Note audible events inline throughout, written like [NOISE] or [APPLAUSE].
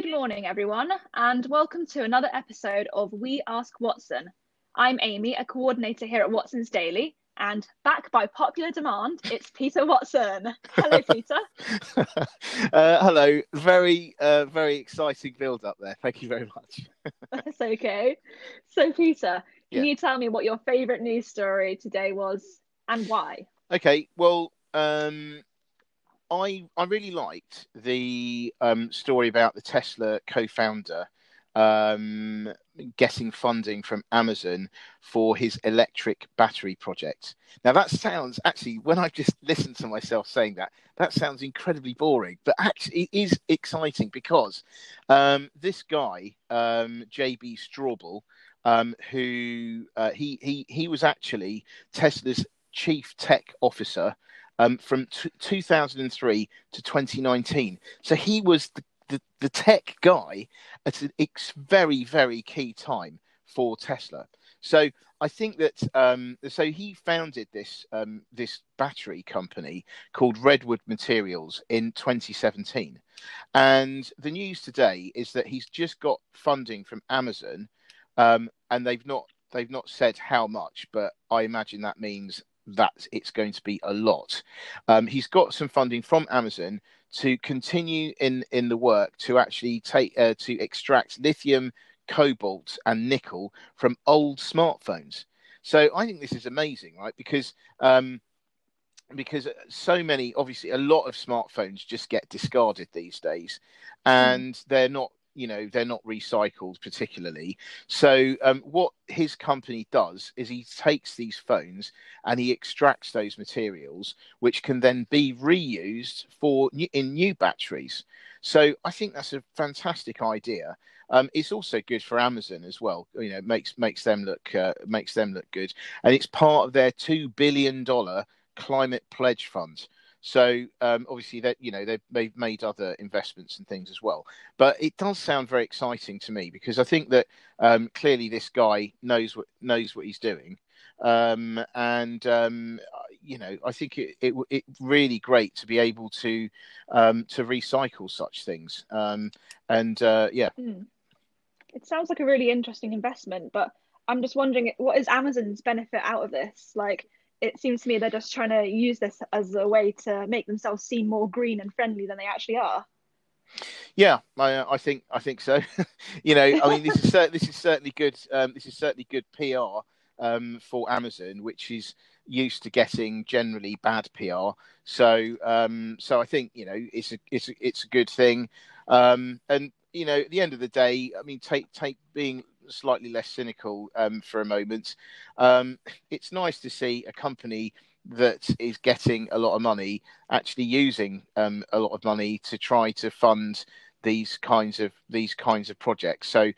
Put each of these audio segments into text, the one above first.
Good morning, everyone, and welcome to another episode of We Ask Watson. I'm Amy, a coordinator here at Watson's Daily, and back by popular demand, it's Peter Watson. Hello, [LAUGHS] Peter. uh, hello. Very, uh, very exciting build up there. Thank you very much. [LAUGHS] That's okay. So, Peter, can Yeah. you tell me what your favourite news story today was and why? Okay. Well, um, I I really liked the um, story about the Tesla co-founder um, getting funding from Amazon for his electric battery project. Now that sounds actually, when I've just listened to myself saying that, that sounds incredibly boring, but actually it is exciting because um, this guy, um, JB Straubel, um, who uh, he he he was actually Tesla's chief tech officer um, from t- 2003 to 2019. So he was the, the, the tech guy at ex- very, very key time for Tesla. So I think that um, so he founded this um, this battery company called Redwood Materials in 2017, and the news today is that he's just got funding from Amazon, um, and they've not they've not said how much, but I imagine that means that it's going to be a lot. Um, he's got some funding from Amazon to continue in in the work to actually take uh, to extract lithium, cobalt, and nickel from old smartphones. So I think this is amazing, right? Because um, because so many, obviously, a lot of smartphones just get discarded these days, and they're not you know they're not recycled particularly. So um, what his company does is he takes these phones and he extracts those materials which can then be reused for new, in new batteries. So i think that's a fantastic idea. Um, it's also good for amazon as well you know makes makes them look uh, makes them look good. And it's part of their 2 billion dollar climate pledge fund so um, obviously that you know they've, they've made other investments and things as well. But it does sound very exciting to me because I think that um, clearly this guy knows what knows what he's doing, um, and um, you know I think it, it it really great to be able to um, to recycle such things. Um, and uh, yeah, Hmm. It sounds like a really interesting investment, but I'm just wondering what is Amazon's benefit out of this? Like, it seems to me they're just trying to use this as a way to make themselves seem more green and friendly than they actually are. Yeah, I, I think I think so. [LAUGHS] you know, I mean, this is this is certainly good. Um, this is certainly good PR um, for Amazon, which is used to getting generally bad PR. So, um, so I think you know it's a it's a, it's a good thing. Um, and you know, at the end of the day, I mean, take take being slightly less cynical um, for a moment. Um, it's nice to see a company that is getting a lot of money actually using um, a lot of money to try to fund these kinds of these kinds of projects. So,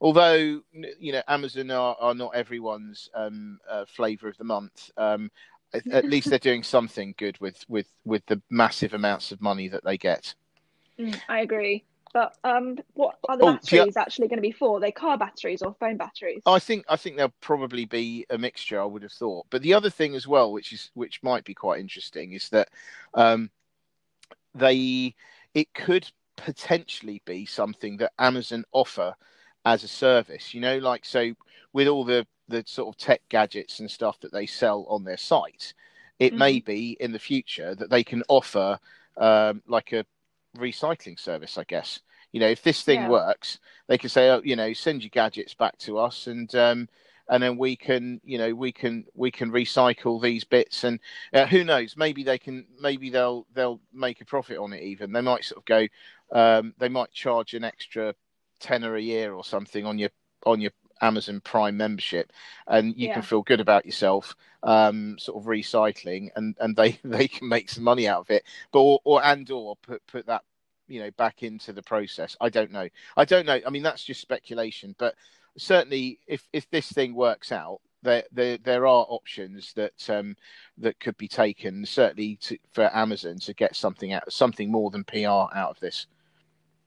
although you know Amazon are, are not everyone's um, uh, flavor of the month, um, at, at [LAUGHS] least they're doing something good with with with the massive amounts of money that they get. Mm, I agree. But um, what are the Oh, yeah. batteries actually going to be for? Are they car batteries or phone batteries? I think I think there'll probably be a mixture. I would have thought, but the other thing as well, which is which might be quite interesting, is that um, they it could potentially be something that Amazon offer as a service. You know, like so with all the the sort of tech gadgets and stuff that they sell on their site, it may be in the future that they can offer um, like a recycling service. I guess you know if this thing Yeah. works, they can say, oh, you know, send your gadgets back to us and. Um, and then we can you know we can we can recycle these bits and uh, who knows maybe they can maybe they'll they'll make a profit on it even they might sort of go um, they might charge an extra tenner a year or something on your on your amazon prime membership and you Yeah. can feel good about yourself um, sort of recycling and and they [LAUGHS] they can make some money out of it but or, or and or put put that you know back into the process. I don't know. I don't know. I mean that's just speculation but certainly if if this thing works out there there, there are options that um that could be taken certainly to, for amazon to get something out something more than pr out of this.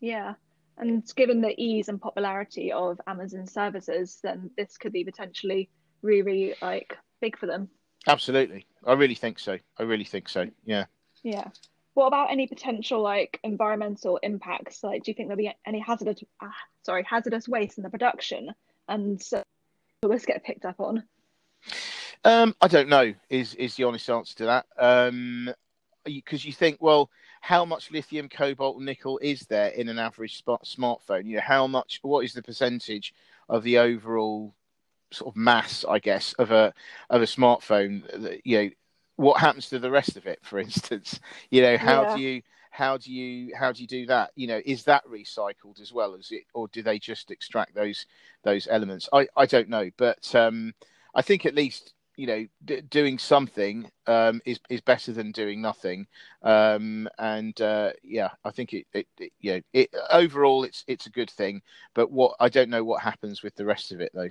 Yeah. And given the ease and popularity of Amazon services, then this could be potentially really, really like big for them. absolutely. I really think so. I really think so. Yeah. Yeah. What about any potential like environmental impacts? Like, do you think there'll be any hazardous, uh, sorry, hazardous waste in the production, and so will this get picked up on? Um, I don't know. Is is the honest answer to that? Um, because you think, well, how much lithium, cobalt, nickel is there in an average smartphone? You know, how much? What is the percentage of the overall sort of mass, I guess, of a of a smartphone? That, You know, what happens to the rest of it, for instance? [LAUGHS] You know, how yeah. do you how do you how do you do that? You know, is that recycled as well as it, or do they just extract those those elements? I I don't know, but um, I think at least you know d- doing something um, is is better than doing nothing um, and uh, yeah i think it, it, it you know it, overall it's it's a good thing but what i don't know what happens with the rest of it though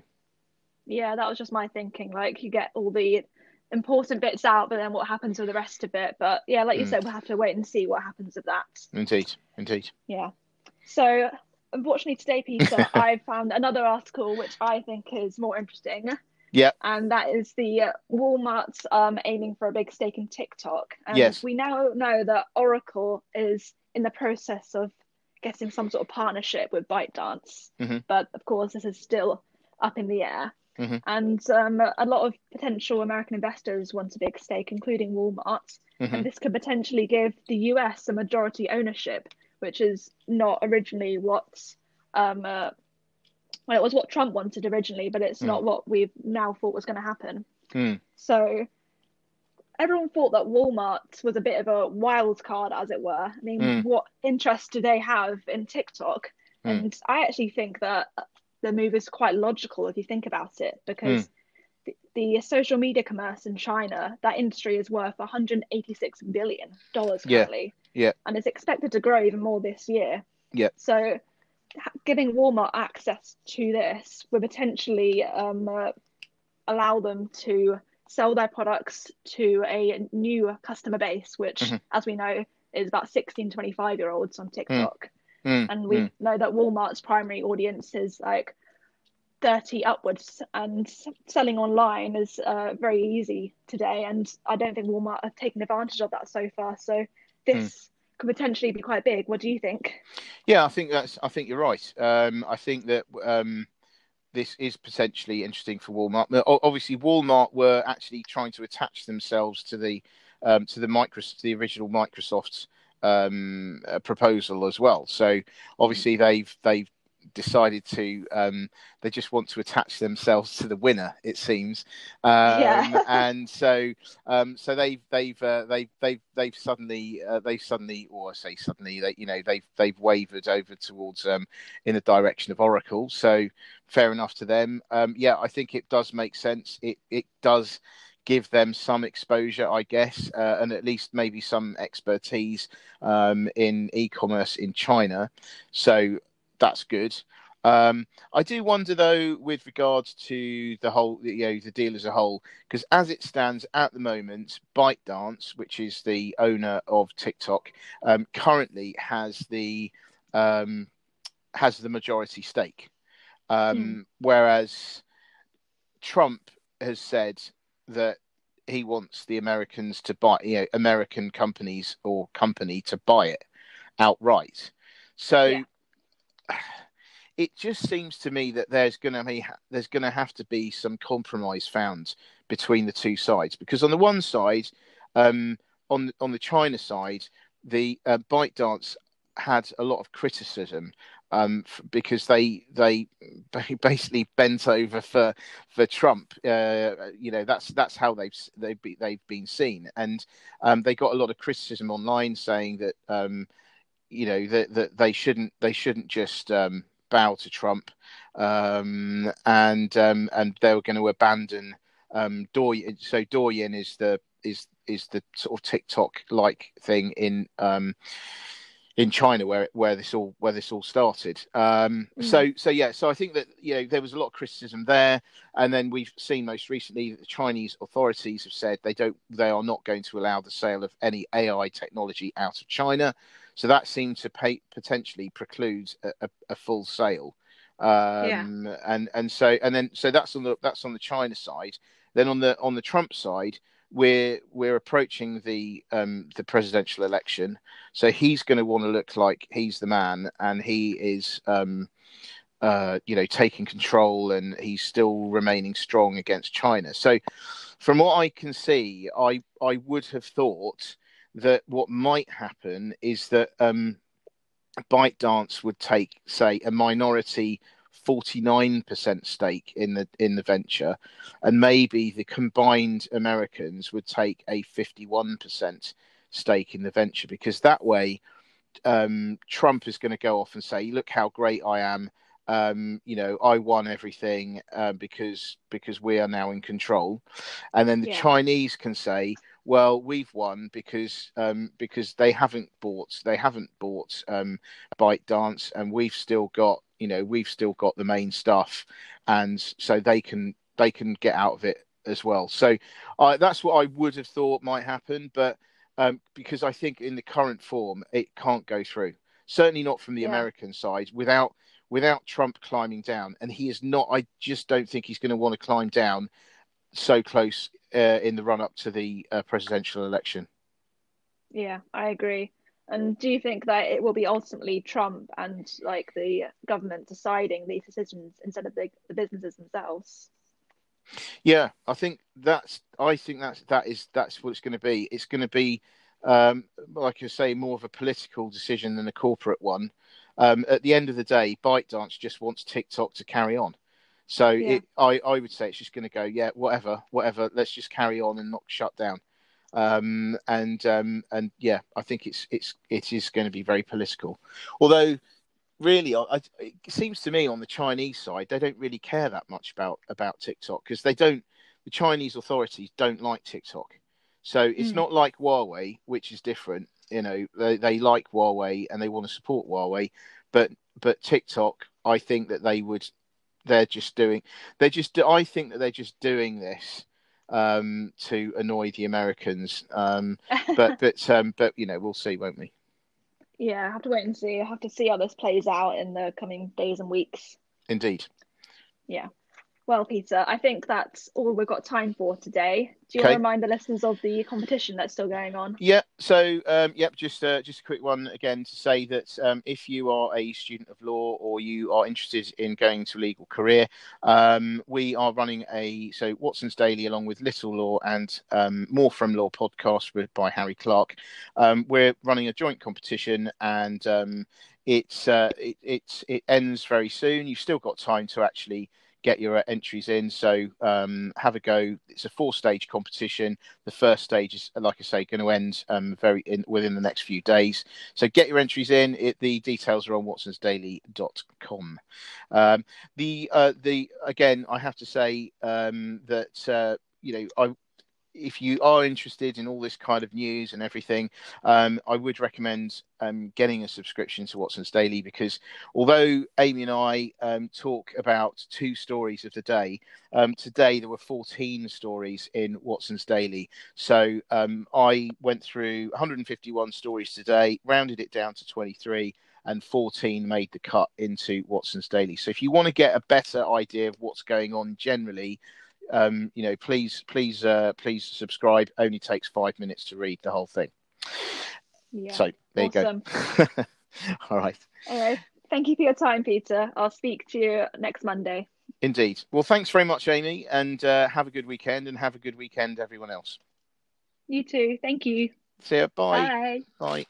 yeah that was just my thinking like you get all the important bits out but then what happens with the rest of it but yeah like you mm. said we'll have to wait and see what happens with that indeed indeed yeah so unfortunately today peter [LAUGHS] i found another article which i think is more interesting yeah. And that is the uh, Walmart um, aiming for a big stake in TikTok. And yes. we now know that Oracle is in the process of getting some sort of partnership with ByteDance. Mm-hmm. But of course, this is still up in the air. Mm-hmm. And um, a lot of potential American investors want a big stake, including Walmart. Mm-hmm. And this could potentially give the US a majority ownership, which is not originally what um, uh, well, it was what Trump wanted originally, but it's mm. not what we've now thought was going to happen. Mm. So everyone thought that Walmart was a bit of a wild card, as it were. I mean, mm. what interest do they have in TikTok? Hmm. And I actually think that the move is quite logical if you think about it, because hmm. the, the, social media commerce in China, that industry is worth 186 billion dollars currently, yeah. yeah, and it's expected to grow even more this year. Yeah. So giving Walmart access to this would potentially um, uh, allow them to sell their products to a new customer base, which, mm-hmm. as we know, is about 16, 25 year olds on TikTok. Mm. And we mm. know that Walmart's primary audience is like 30 upwards, and selling online is uh, very easy today. And I don't think Walmart have taken advantage of that so far. So this mm could potentially be quite big. What do you think? Yeah, I think that's. I think you're right. Um, I think that um, this is potentially interesting for Walmart. Obviously, Walmart were actually trying to attach themselves to the um, to the Microsoft, the original Microsoft um, proposal as well. So obviously, they've they've decided to um, they just want to attach themselves to the winner it seems. Um, yeah. [LAUGHS] and so um, so they've they've uh, they've they've they've suddenly uh, they've suddenly or I say suddenly they you know they've they've wavered over towards um, in the direction of Oracle. So fair enough to them. Um, yeah I think it does make sense. It it does give them some exposure, I guess, uh, and at least maybe some expertise um, in e-commerce in China. So that's good. Um, I do wonder though, with regards to the whole, you know, the deal as a whole, because as it stands at the moment, ByteDance, which is the owner of TikTok, um, currently has the um, has the majority stake, mm. whereas Trump has said that he wants the Americans to buy, you know, American companies or company to buy it outright. So. Yeah it just seems to me that there's going to be there's going to have to be some compromise found between the two sides because on the one side, um, on on the China side, the uh, ByteDance had a lot of criticism um, because they they basically bent over for for Trump. Uh, you know that's that's how they've they've be, they've been seen, and um, they got a lot of criticism online saying that um, you know that, that they shouldn't they shouldn't just um, bow to Trump, um, and um, and they were going to abandon um, Douyin. So Douyin is the is is the sort of TikTok like thing in um, in China where where this all where this all started. Um, mm. So so yeah, so I think that you know there was a lot of criticism there, and then we've seen most recently that the Chinese authorities have said they don't they are not going to allow the sale of any AI technology out of China. So that seemed to pay, potentially preclude a, a, a full sale. Um, yeah. And and so and then so that's on the that's on the China side. Then on the on the Trump side, we're we're approaching the um, the presidential election, so he's going to want to look like he's the man, and he is. Um, uh, you know, taking control and he's still remaining strong against China. So, from what I can see, I I would have thought that what might happen is that um, ByteDance would take, say, a minority 49% stake in the in the venture, and maybe the combined Americans would take a 51% stake in the venture because that way um, Trump is going to go off and say, "Look how great I am." um, you know, I won everything uh, because because we are now in control, and then the yeah. Chinese can say, well, we've won because um, because they haven't bought they haven't bought um, ByteDance, and we've still got you know we've still got the main stuff, and so they can they can get out of it as well. So uh, that's what I would have thought might happen, but um, because I think in the current form it can't go through. Certainly not from the yeah. American side without without Trump climbing down, and he is not. I just don't think he's going to want to climb down so close uh, in the run up to the uh, presidential election. Yeah, I agree. And do you think that it will be ultimately Trump and like the government deciding these decisions instead of the, the businesses themselves? Yeah, I think that's. I think that's that is that's what it's going to be. It's going to be, um, like you say, more of a political decision than a corporate one um, at the end of the day, ByteDance just wants TikTok to carry on. So yeah. it, I, I would say it's just going to go, yeah, whatever, whatever. Let's just carry on and not shut down. Um, and um, and yeah, I think it's it's it is going to be very political. Although, really, I, it seems to me on the Chinese side they don't really care that much about about TikTok because they don't. The Chinese authorities don't like TikTok, so it's mm. not like Huawei, which is different you know they, they like Huawei and they want to support Huawei, but but TikTok, I think that they would they're just doing they're just I think that they're just doing this um, to annoy the Americans. Um, [LAUGHS] but but um, but you know we'll see, won't we? Yeah, I have to wait and see. I have to see how this plays out in the coming days and weeks. Indeed. Yeah. Well, Peter, I think that's all we've got time for today. Do you okay. want to remind the listeners of the competition that's still going on? Yeah. So, um, yep, just uh, just a quick one again to say that um, if you are a student of law or you are interested in going to a legal career, um, we are running a so Watson's Daily along with Little Law and um, More from Law podcast with, by Harry Clark. Um, we're running a joint competition and um, it's uh, it, it's it ends very soon. You've still got time to actually get your uh, entries in. So um, have a go. It's a four-stage competition. The first stage is, like I say, going to end um, very in, within the next few days. So get your entries in. It, the details are on watsonsdaily.com. Um, the uh, the again, I have to say um, that uh, you know I if you are interested in all this kind of news and everything, um, I would recommend um, getting a subscription to Watson's Daily because although Amy and I um, talk about two stories of the day, um, today there were 14 stories in Watson's Daily. So um, I went through 151 stories today, rounded it down to 23 and 14 made the cut into Watson's Daily. So if you want to get a better idea of what's going on generally, um, you know, please, please, uh, please subscribe. Only takes five minutes to read the whole thing. Yeah. So there awesome. you go. [LAUGHS] All right. All right. Thank you for your time, Peter. I'll speak to you next Monday. Indeed. Well, thanks very much, Amy, and uh, have a good weekend, and have a good weekend, everyone else. You too. Thank you. See you. Bye. Bye. Bye.